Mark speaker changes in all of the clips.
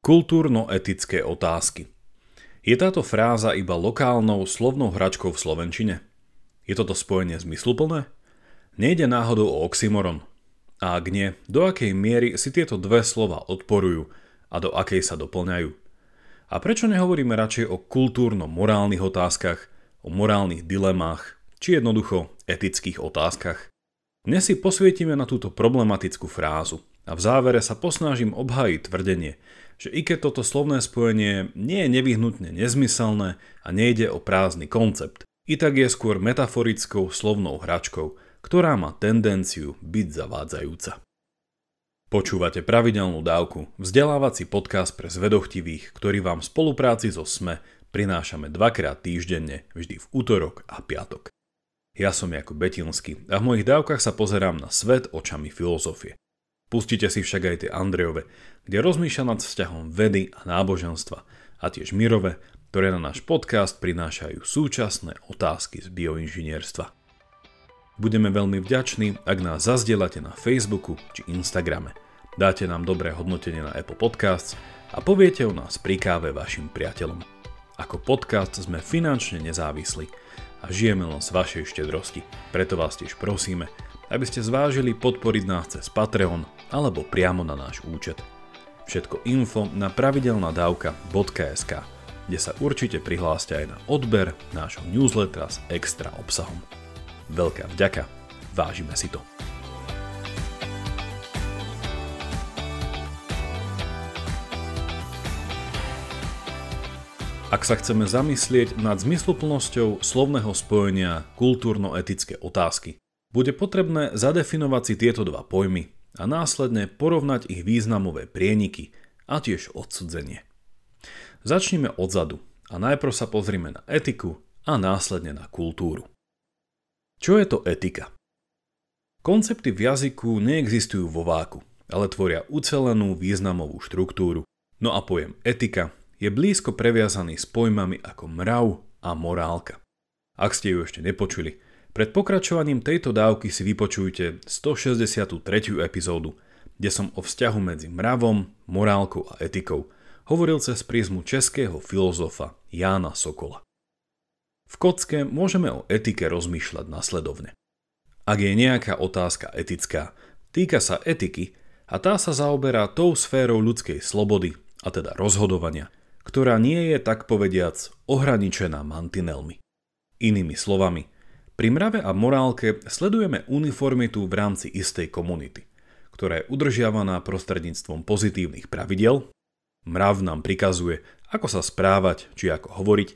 Speaker 1: Kultúrno-etické otázky. Je táto fráza iba lokálnou slovnou hračkou v Slovenčine? Je toto spojenie zmysluplné? Nejde náhodou o oxymoron? A ak nie, do akej miery si tieto dve slova odporujú a do akej sa doplňajú? A prečo nehovoríme radšej o kultúrno-morálnych otázkach, o morálnych dilemách, či jednoducho etických otázkach? Dnes si posvietime na túto problematickú frázu a v závere sa posnažím obhájiť tvrdenie, že i keď toto slovné spojenie nie je nevyhnutne nezmyselné a nejde o prázdny koncept, i tak je skôr metaforickou slovnou hračkou, ktorá má tendenciu byť zavádzajúca. Počúvate pravidelnú dávku, vzdelávací podcast pre zvedochtivých, ktorý vám v spolupráci so SME prinášame dvakrát týždenne, vždy v útorok a piatok. Ja som Jakub Betinský a v mojich dávkach sa pozerám na svet očami filozofie. Pustite si však aj tie Andrejove, kde rozmýšľa nad vzťahom vedy a náboženstva a tiež Mirove, ktoré na náš podcast prinášajú súčasné otázky z bioinžinierstva. Budeme veľmi vďační, ak nás zazdielate na Facebooku či Instagrame. Dáte nám dobré hodnotenie na Apple Podcasts a poviete o nás pri káve vašim priateľom. Ako podcast sme finančne nezávislí a žijeme len z vašej štedrosti. Preto vás tiež prosíme, aby ste zvážili podporiť nás cez Patreon alebo priamo na náš účet. Všetko info na pravidelnadavka.sk, kde sa určite prihláste aj na odber nášho newslettera s extra obsahom. Veľká vďaka, vážime si to. Ak sa chceme zamyslieť nad zmysluplnosťou slovného spojenia kultúrno-etické otázky, bude potrebné zadefinovať si tieto dva pojmy a následne porovnať ich významové prieniky a tiež odsudzenie. Začneme odzadu a najprv sa pozrime na etiku a následne na kultúru. Čo je to etika? Koncepty v jazyku neexistujú vo váku, ale tvoria ucelenú významovú štruktúru. No a pojem etika je blízko previazaný s pojmami ako mrav a morálka. Ak ste ju ešte nepočuli, pred pokračovaním tejto dávky si vypočujte 163. epizódu, kde som o vzťahu medzi mravom, morálkou a etikou hovoril cez prízmu českého filozofa Jána Sokola. V kocke môžeme o etike rozmýšľať nasledovne. Ak je nejaká otázka etická, týka sa etiky a tá sa zaoberá tou sférou ľudskej slobody, a teda rozhodovania, ktorá nie je tak povediac ohraničená mantinelmi. Inými slovami, pri mrave a morálke sledujeme uniformitu v rámci istej komunity, ktorá je udržiavaná prostredníctvom pozitívnych pravidel, mrav nám prikazuje, ako sa správať či ako hovoriť,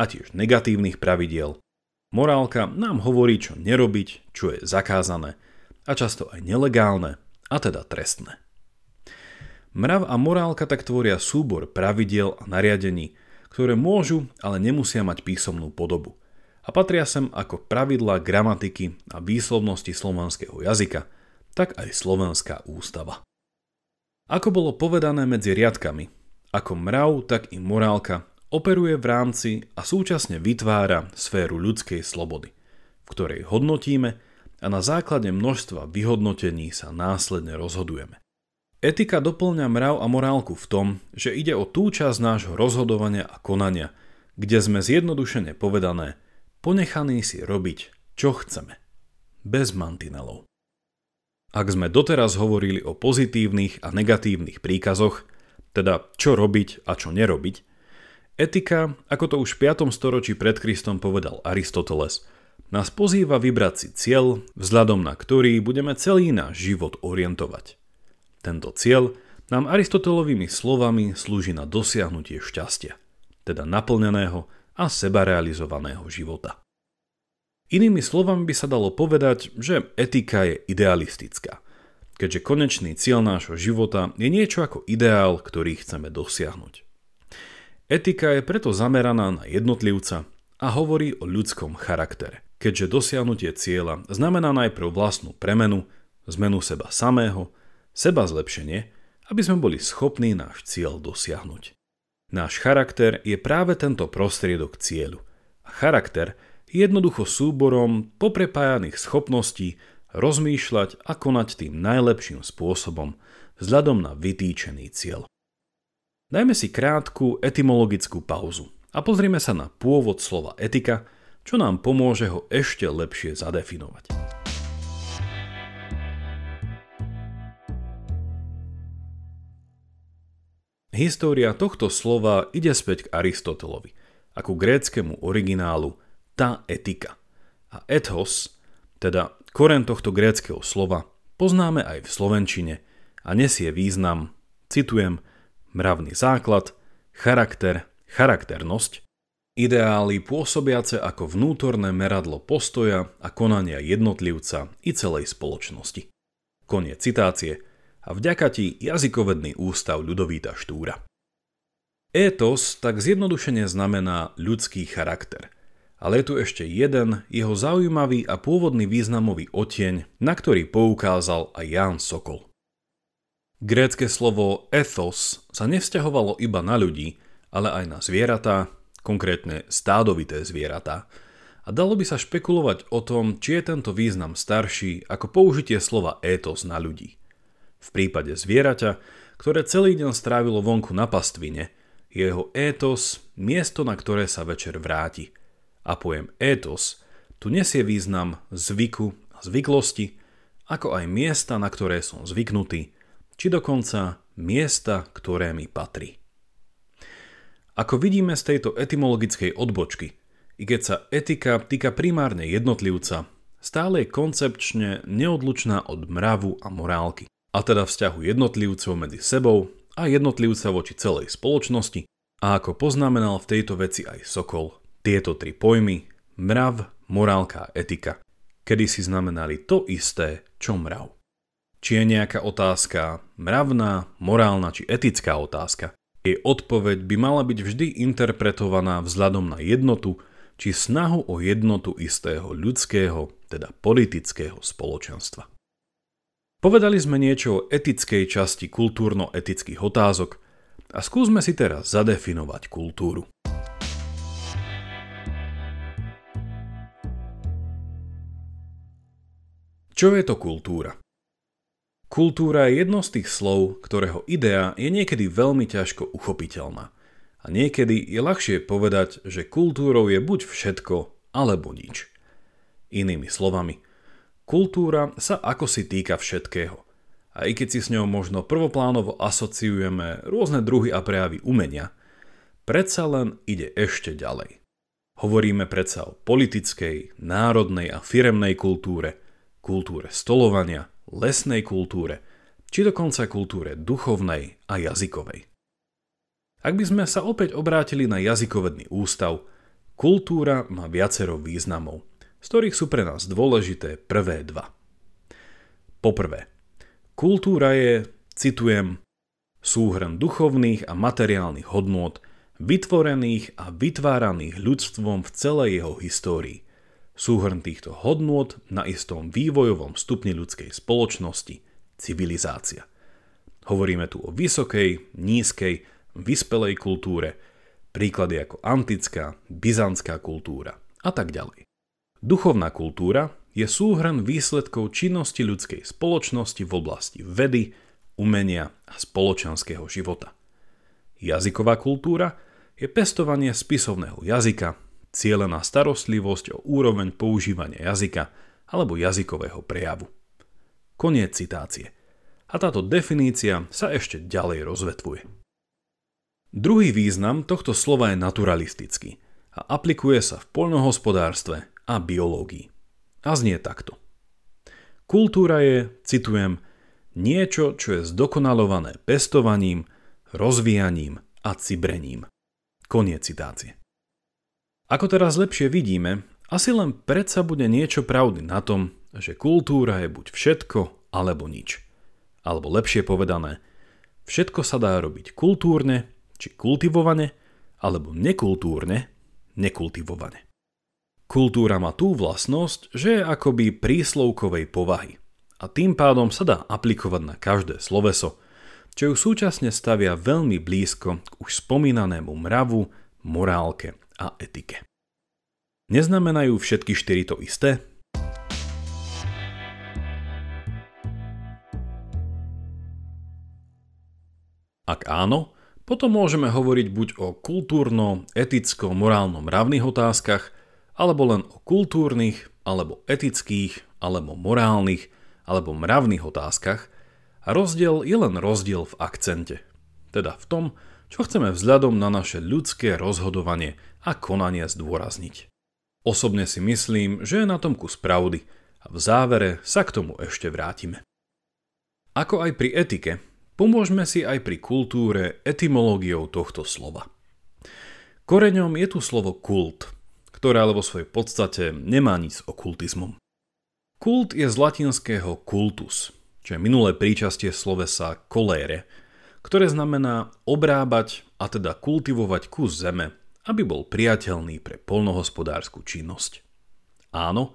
Speaker 1: a tiež negatívnych pravidiel. Morálka nám hovorí, čo nerobiť, čo je zakázané a často aj nelegálne, a teda trestné. Mrav a morálka tak tvoria súbor pravidiel a nariadení, ktoré môžu, ale nemusia mať písomnú podobu a patria sem ako pravidla gramatiky a výslovnosti slovanského jazyka, tak aj slovenská ústava. Ako bolo povedané medzi riadkami, ako mrav, tak i morálka operuje v rámci a súčasne vytvára sféru ľudskej slobody, v ktorej hodnotíme a na základe množstva vyhodnotení sa následne rozhodujeme. Etika doplňa mrav a morálku v tom, že ide o tú časť nášho rozhodovania a konania, kde sme zjednodušene povedané ponechaní si robiť, čo chceme. Bez mantinelov. Ak sme doteraz hovorili o pozitívnych a negatívnych príkazoch, teda čo robiť a čo nerobiť, etika, ako to už v 5. storočí pred Kristom povedal Aristoteles, nás pozýva vybrať si cieľ, vzhľadom na ktorý budeme celý náš život orientovať. Tento cieľ nám Aristotelovými slovami slúži na dosiahnutie šťastia, teda naplneného a sebarealizovaného života. Inými slovami by sa dalo povedať, že etika je idealistická, keďže konečný cieľ nášho života je niečo ako ideál, ktorý chceme dosiahnuť. Etika je preto zameraná na jednotlivca a hovorí o ľudskom charaktere, keďže dosiahnutie cieľa znamená najprv vlastnú premenu, zmenu seba samého seba zlepšenie, aby sme boli schopní náš cieľ dosiahnuť. Náš charakter je práve tento prostriedok cieľu. A charakter jednoducho súborom poprepájaných schopností rozmýšľať a konať tým najlepším spôsobom vzhľadom na vytýčený cieľ. Dajme si krátku etymologickú pauzu a pozrime sa na pôvod slova etika, čo nám pomôže ho ešte lepšie zadefinovať. História tohto slova ide späť k Aristotelovi a ku gréckému originálu tá etika. A ethos, teda koren tohto gréckého slova, poznáme aj v slovenčine a nesie význam, citujem, mravný základ, charakter, charakternosť, ideály pôsobiace ako vnútorné meradlo postoja a konania jednotlivca i celej spoločnosti. Koniec citácie a vďaka ti jazykovedný ústav Ľudovíta Štúra. Étos tak zjednodušene znamená ľudský charakter. Ale je tu ešte jeden, jeho zaujímavý a pôvodný významový oteň, na ktorý poukázal aj Ján Sokol. Grécke slovo ethos sa nevzťahovalo iba na ľudí, ale aj na zvieratá, konkrétne stádovité zvieratá. A dalo by sa špekulovať o tom, či je tento význam starší ako použitie slova étos na ľudí. V prípade zvieraťa, ktoré celý deň strávilo vonku na pastvine, je jeho étos miesto, na ktoré sa večer vráti. A pojem étos tu nesie význam zvyku a zvyklosti, ako aj miesta, na ktoré som zvyknutý, či dokonca miesta, ktoré mi patrí. Ako vidíme z tejto etymologickej odbočky, i keď sa etika týka primárne jednotlivca, stále je koncepčne neodlučná od mravu a morálky, a teda vzťahu jednotlivcov medzi sebou a jednotlivca voči celej spoločnosti, a ako poznamenal v tejto veci aj Sokol, tieto tri pojmy, mrav, morálka a etika, kedy si znamenali to isté, čo mrav. Či je nejaká otázka mravná, morálna či etická otázka, jej odpoveď by mala byť vždy interpretovaná vzhľadom na jednotu či snahu o jednotu istého ľudského, teda politického spoločenstva. Povedali sme niečo o etickej časti kultúrno-etických otázok a skúsme si teraz zadefinovať kultúru. Čo je to kultúra? Kultúra je jedno z tých slov, ktorého idea je niekedy veľmi ťažko uchopiteľná. A niekedy je ľahšie povedať, že kultúrou je buď všetko, alebo nič. Inými slovami, kultúra sa ako si týka všetkého. A i keď si s ňou možno prvoplánovo asociujeme rôzne druhy a prejavy umenia, predsa len ide ešte ďalej. Hovoríme predsa o politickej, národnej a firemnej kultúre, kultúre stolovania, lesnej kultúre, či dokonca kultúre duchovnej a jazykovej. Ak by sme sa opäť obrátili na jazykovedný ústav, kultúra má viacero významov, z ktorých sú pre nás dôležité prvé dva. Poprvé, kultúra je, citujem, súhrn duchovných a materiálnych hodnôt, vytvorených a vytváraných ľudstvom v celej jeho histórii – súhrn týchto hodnôt na istom vývojovom stupni ľudskej spoločnosti, civilizácia. Hovoríme tu o vysokej, nízkej, vyspelej kultúre, príklady ako antická, byzantská kultúra a tak ďalej. Duchovná kultúra je súhrn výsledkov činnosti ľudskej spoločnosti v oblasti vedy, umenia a spoločenského života. Jazyková kultúra je pestovanie spisovného jazyka, cielená starostlivosť o úroveň používania jazyka alebo jazykového prejavu. Koniec citácie. A táto definícia sa ešte ďalej rozvetvuje. Druhý význam tohto slova je naturalistický a aplikuje sa v poľnohospodárstve a biológii. A znie takto. Kultúra je, citujem, niečo, čo je zdokonalované pestovaním, rozvíjaním a cibrením. Koniec citácie. Ako teraz lepšie vidíme, asi len predsa bude niečo pravdy na tom, že kultúra je buď všetko alebo nič. Alebo lepšie povedané, všetko sa dá robiť kultúrne či kultivovane, alebo nekultúrne, nekultivovane. Kultúra má tú vlastnosť, že je akoby príslovkovej povahy a tým pádom sa dá aplikovať na každé sloveso, čo ju súčasne stavia veľmi blízko k už spomínanému mravu, morálke a etike. Neznamenajú všetky štyri to isté? Ak áno, potom môžeme hovoriť buď o kultúrno, eticko, morálno mravných otázkach, alebo len o kultúrnych, alebo etických, alebo morálnych, alebo mravných otázkach a rozdiel je len rozdiel v akcente. Teda v tom, čo chceme vzhľadom na naše ľudské rozhodovanie a konanie zdôrazniť. Osobne si myslím, že je na tom kus pravdy a v závere sa k tomu ešte vrátime. Ako aj pri etike, Pomôžme si aj pri kultúre etymológiou tohto slova. Koreňom je tu slovo kult, ktoré ale vo svojej podstate nemá nic s okultizmom. Kult je z latinského kultus, čo je minulé príčastie slovesa kolére, ktoré znamená obrábať a teda kultivovať kus zeme, aby bol priateľný pre polnohospodárskú činnosť. Áno,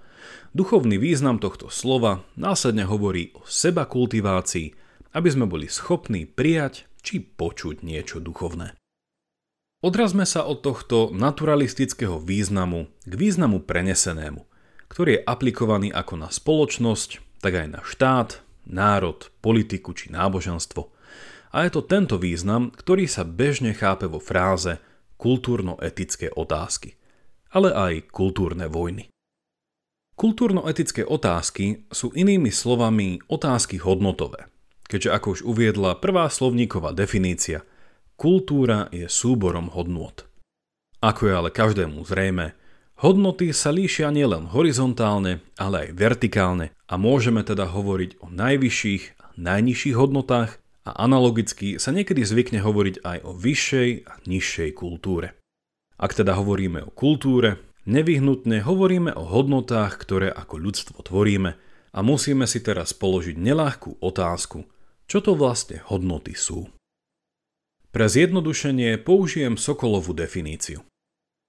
Speaker 1: duchovný význam tohto slova následne hovorí o seba kultivácii aby sme boli schopní prijať či počuť niečo duchovné. Odrazme sa od tohto naturalistického významu k významu prenesenému, ktorý je aplikovaný ako na spoločnosť, tak aj na štát, národ, politiku či náboženstvo. A je to tento význam, ktorý sa bežne chápe vo fráze kultúrno-etické otázky, ale aj kultúrne vojny. Kultúrno-etické otázky sú inými slovami otázky hodnotové, keďže ako už uviedla prvá slovníková definícia, kultúra je súborom hodnôt. Ako je ale každému zrejme, hodnoty sa líšia nielen horizontálne, ale aj vertikálne a môžeme teda hovoriť o najvyšších a najnižších hodnotách a analogicky sa niekedy zvykne hovoriť aj o vyššej a nižšej kultúre. Ak teda hovoríme o kultúre, nevyhnutne hovoríme o hodnotách, ktoré ako ľudstvo tvoríme a musíme si teraz položiť neľahkú otázku – čo to vlastne hodnoty sú? Pre zjednodušenie použijem Sokolovú definíciu.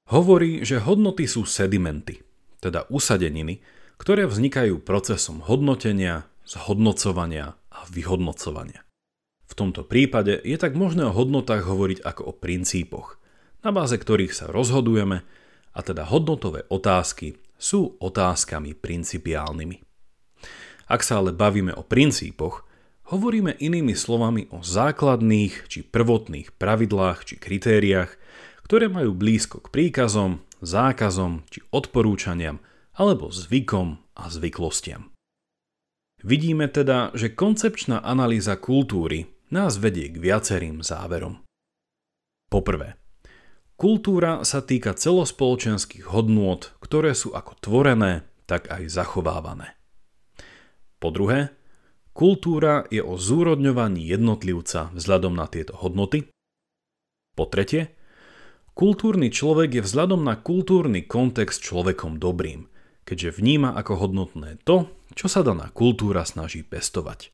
Speaker 1: Hovorí, že hodnoty sú sedimenty, teda usadeniny, ktoré vznikajú procesom hodnotenia, zhodnocovania a vyhodnocovania. V tomto prípade je tak možné o hodnotách hovoriť ako o princípoch, na báze ktorých sa rozhodujeme, a teda hodnotové otázky sú otázkami principiálnymi. Ak sa ale bavíme o princípoch, Hovoríme inými slovami o základných či prvotných pravidlách či kritériách, ktoré majú blízko k príkazom, zákazom či odporúčaniam alebo zvykom a zvyklostiam. Vidíme teda, že koncepčná analýza kultúry nás vedie k viacerým záverom. Poprvé, kultúra sa týka celospoločenských hodnôt, ktoré sú ako tvorené, tak aj zachovávané. Po druhé, Kultúra je o zúrodňovaní jednotlivca vzhľadom na tieto hodnoty. Po tretie, kultúrny človek je vzhľadom na kultúrny kontext človekom dobrým, keďže vníma ako hodnotné to, čo sa daná kultúra snaží pestovať.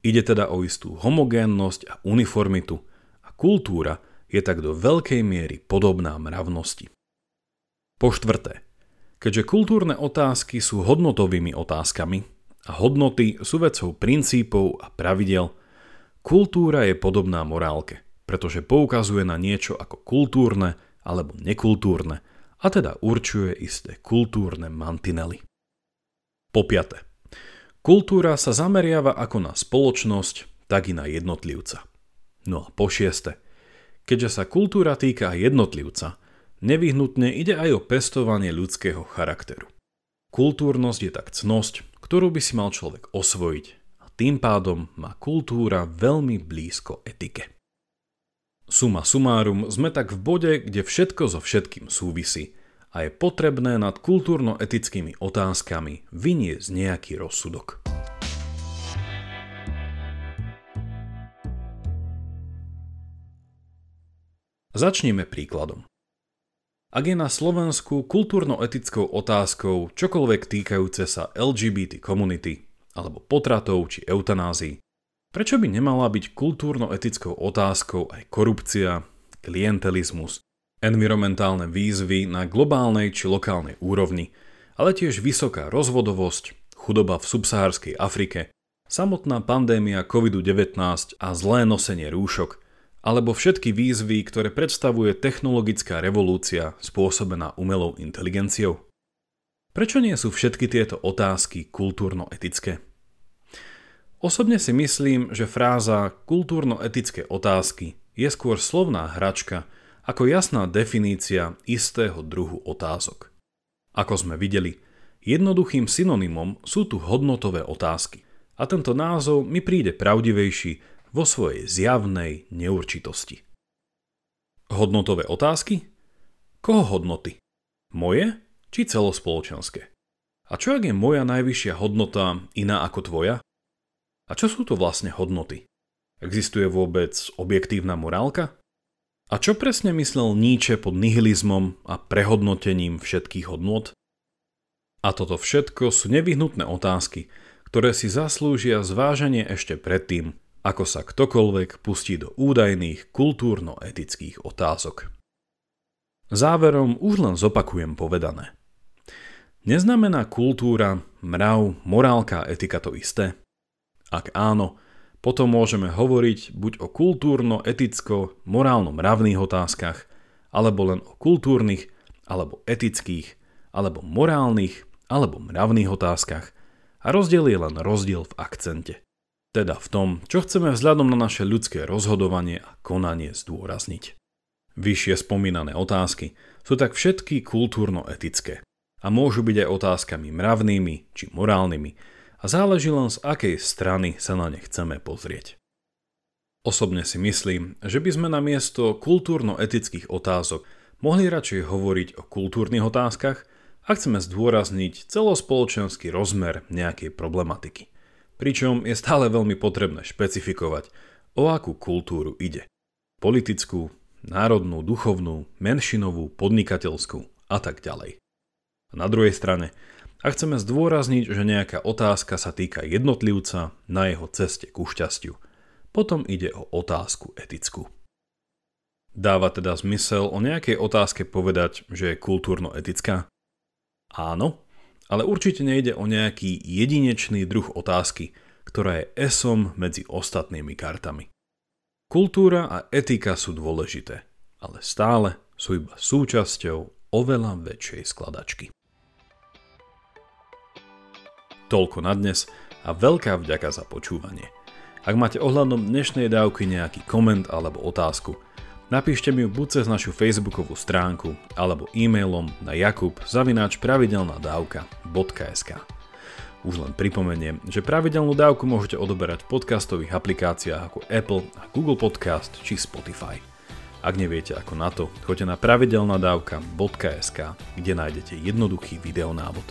Speaker 1: Ide teda o istú homogénnosť a uniformitu a kultúra je tak do veľkej miery podobná mravnosti. Po štvrté, keďže kultúrne otázky sú hodnotovými otázkami, a hodnoty sú vecou princípov a pravidel, kultúra je podobná morálke, pretože poukazuje na niečo ako kultúrne alebo nekultúrne a teda určuje isté kultúrne mantinely. Po piate. Kultúra sa zameriava ako na spoločnosť, tak i na jednotlivca. No a po šieste. Keďže sa kultúra týka jednotlivca, nevyhnutne ide aj o pestovanie ľudského charakteru. Kultúrnosť je tak cnosť, ktorú by si mal človek osvojiť a tým pádom má kultúra veľmi blízko etike. Suma sumárum sme tak v bode, kde všetko so všetkým súvisí a je potrebné nad kultúrno-etickými otázkami vyniesť nejaký rozsudok. Začneme príkladom. Ak je na Slovensku kultúrno-etickou otázkou čokoľvek týkajúce sa LGBT komunity, alebo potratov či eutanázii, prečo by nemala byť kultúrno-etickou otázkou aj korupcia, klientelizmus, environmentálne výzvy na globálnej či lokálnej úrovni, ale tiež vysoká rozvodovosť, chudoba v subsahárskej Afrike, samotná pandémia COVID-19 a zlé nosenie rúšok – alebo všetky výzvy, ktoré predstavuje technologická revolúcia spôsobená umelou inteligenciou? Prečo nie sú všetky tieto otázky kultúrno-etické? Osobne si myslím, že fráza kultúrno-etické otázky je skôr slovná hračka ako jasná definícia istého druhu otázok. Ako sme videli, jednoduchým synonymom sú tu hodnotové otázky a tento názov mi príde pravdivejší vo svojej zjavnej neurčitosti. Hodnotové otázky? Koho hodnoty? Moje či celospoločenské? A čo ak je moja najvyššia hodnota iná ako tvoja? A čo sú to vlastne hodnoty? Existuje vôbec objektívna morálka? A čo presne myslel Nietzsche pod nihilizmom a prehodnotením všetkých hodnot? A toto všetko sú nevyhnutné otázky, ktoré si zaslúžia zváženie ešte predtým, ako sa ktokoľvek pustí do údajných kultúrno-etických otázok. Záverom už len zopakujem povedané. Neznamená kultúra, mrav, morálka a etika to isté? Ak áno, potom môžeme hovoriť buď o kultúrno-eticko-morálno-mravných otázkach, alebo len o kultúrnych, alebo etických, alebo morálnych, alebo mravných otázkach a rozdiel je len rozdiel v akcente. Teda v tom, čo chceme vzhľadom na naše ľudské rozhodovanie a konanie zdôrazniť. Vyššie spomínané otázky sú tak všetky kultúrno-etické a môžu byť aj otázkami mravnými či morálnymi a záleží len z akej strany sa na ne chceme pozrieť. Osobne si myslím, že by sme na miesto kultúrno-etických otázok mohli radšej hovoriť o kultúrnych otázkach, ak chceme zdôrazniť celospoločenský rozmer nejakej problematiky. Pričom je stále veľmi potrebné špecifikovať, o akú kultúru ide. Politickú, národnú, duchovnú, menšinovú, podnikateľskú a tak ďalej. Na druhej strane, ak chceme zdôrazniť, že nejaká otázka sa týka jednotlivca na jeho ceste ku šťastiu, potom ide o otázku etickú. Dáva teda zmysel o nejakej otázke povedať, že je kultúrno-etická? Áno, ale určite nejde o nejaký jedinečný druh otázky, ktorá je esom medzi ostatnými kartami. Kultúra a etika sú dôležité, ale stále sú iba súčasťou oveľa väčšej skladačky. Toľko na dnes a veľká vďaka za počúvanie. Ak máte ohľadom dnešnej dávky nejaký koment alebo otázku, napíšte mi ju buď cez našu facebookovú stránku alebo e-mailom na jakub.pravidelnadavka.sk Už len pripomeniem, že pravidelnú dávku môžete odoberať v podcastových aplikáciách ako Apple Google Podcast či Spotify. Ak neviete ako na to, choďte na pravidelnadavka.sk, kde nájdete jednoduchý videonávod.